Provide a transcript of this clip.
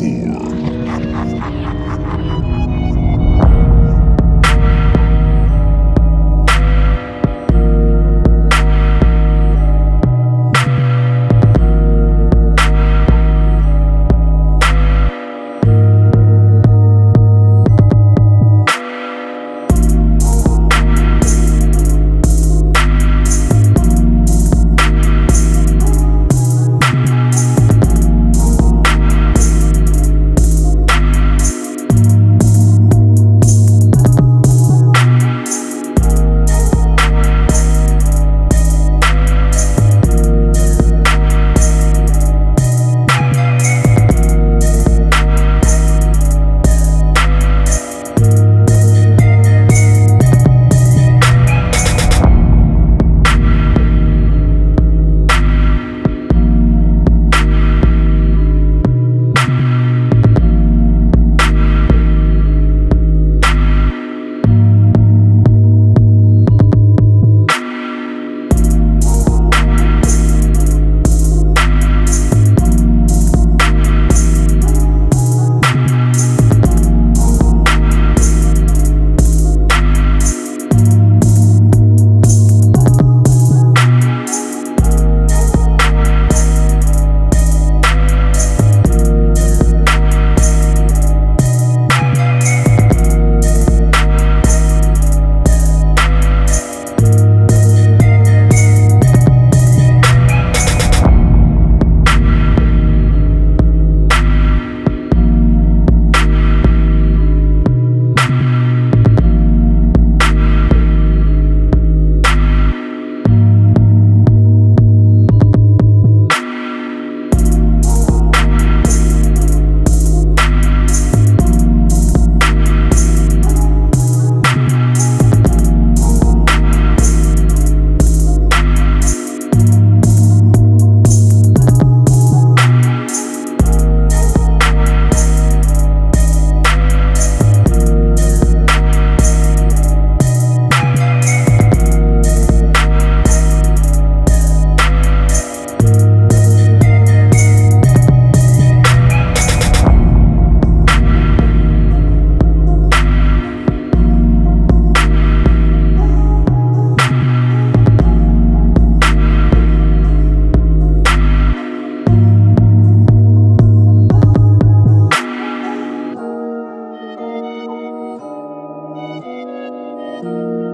fear. Tchau!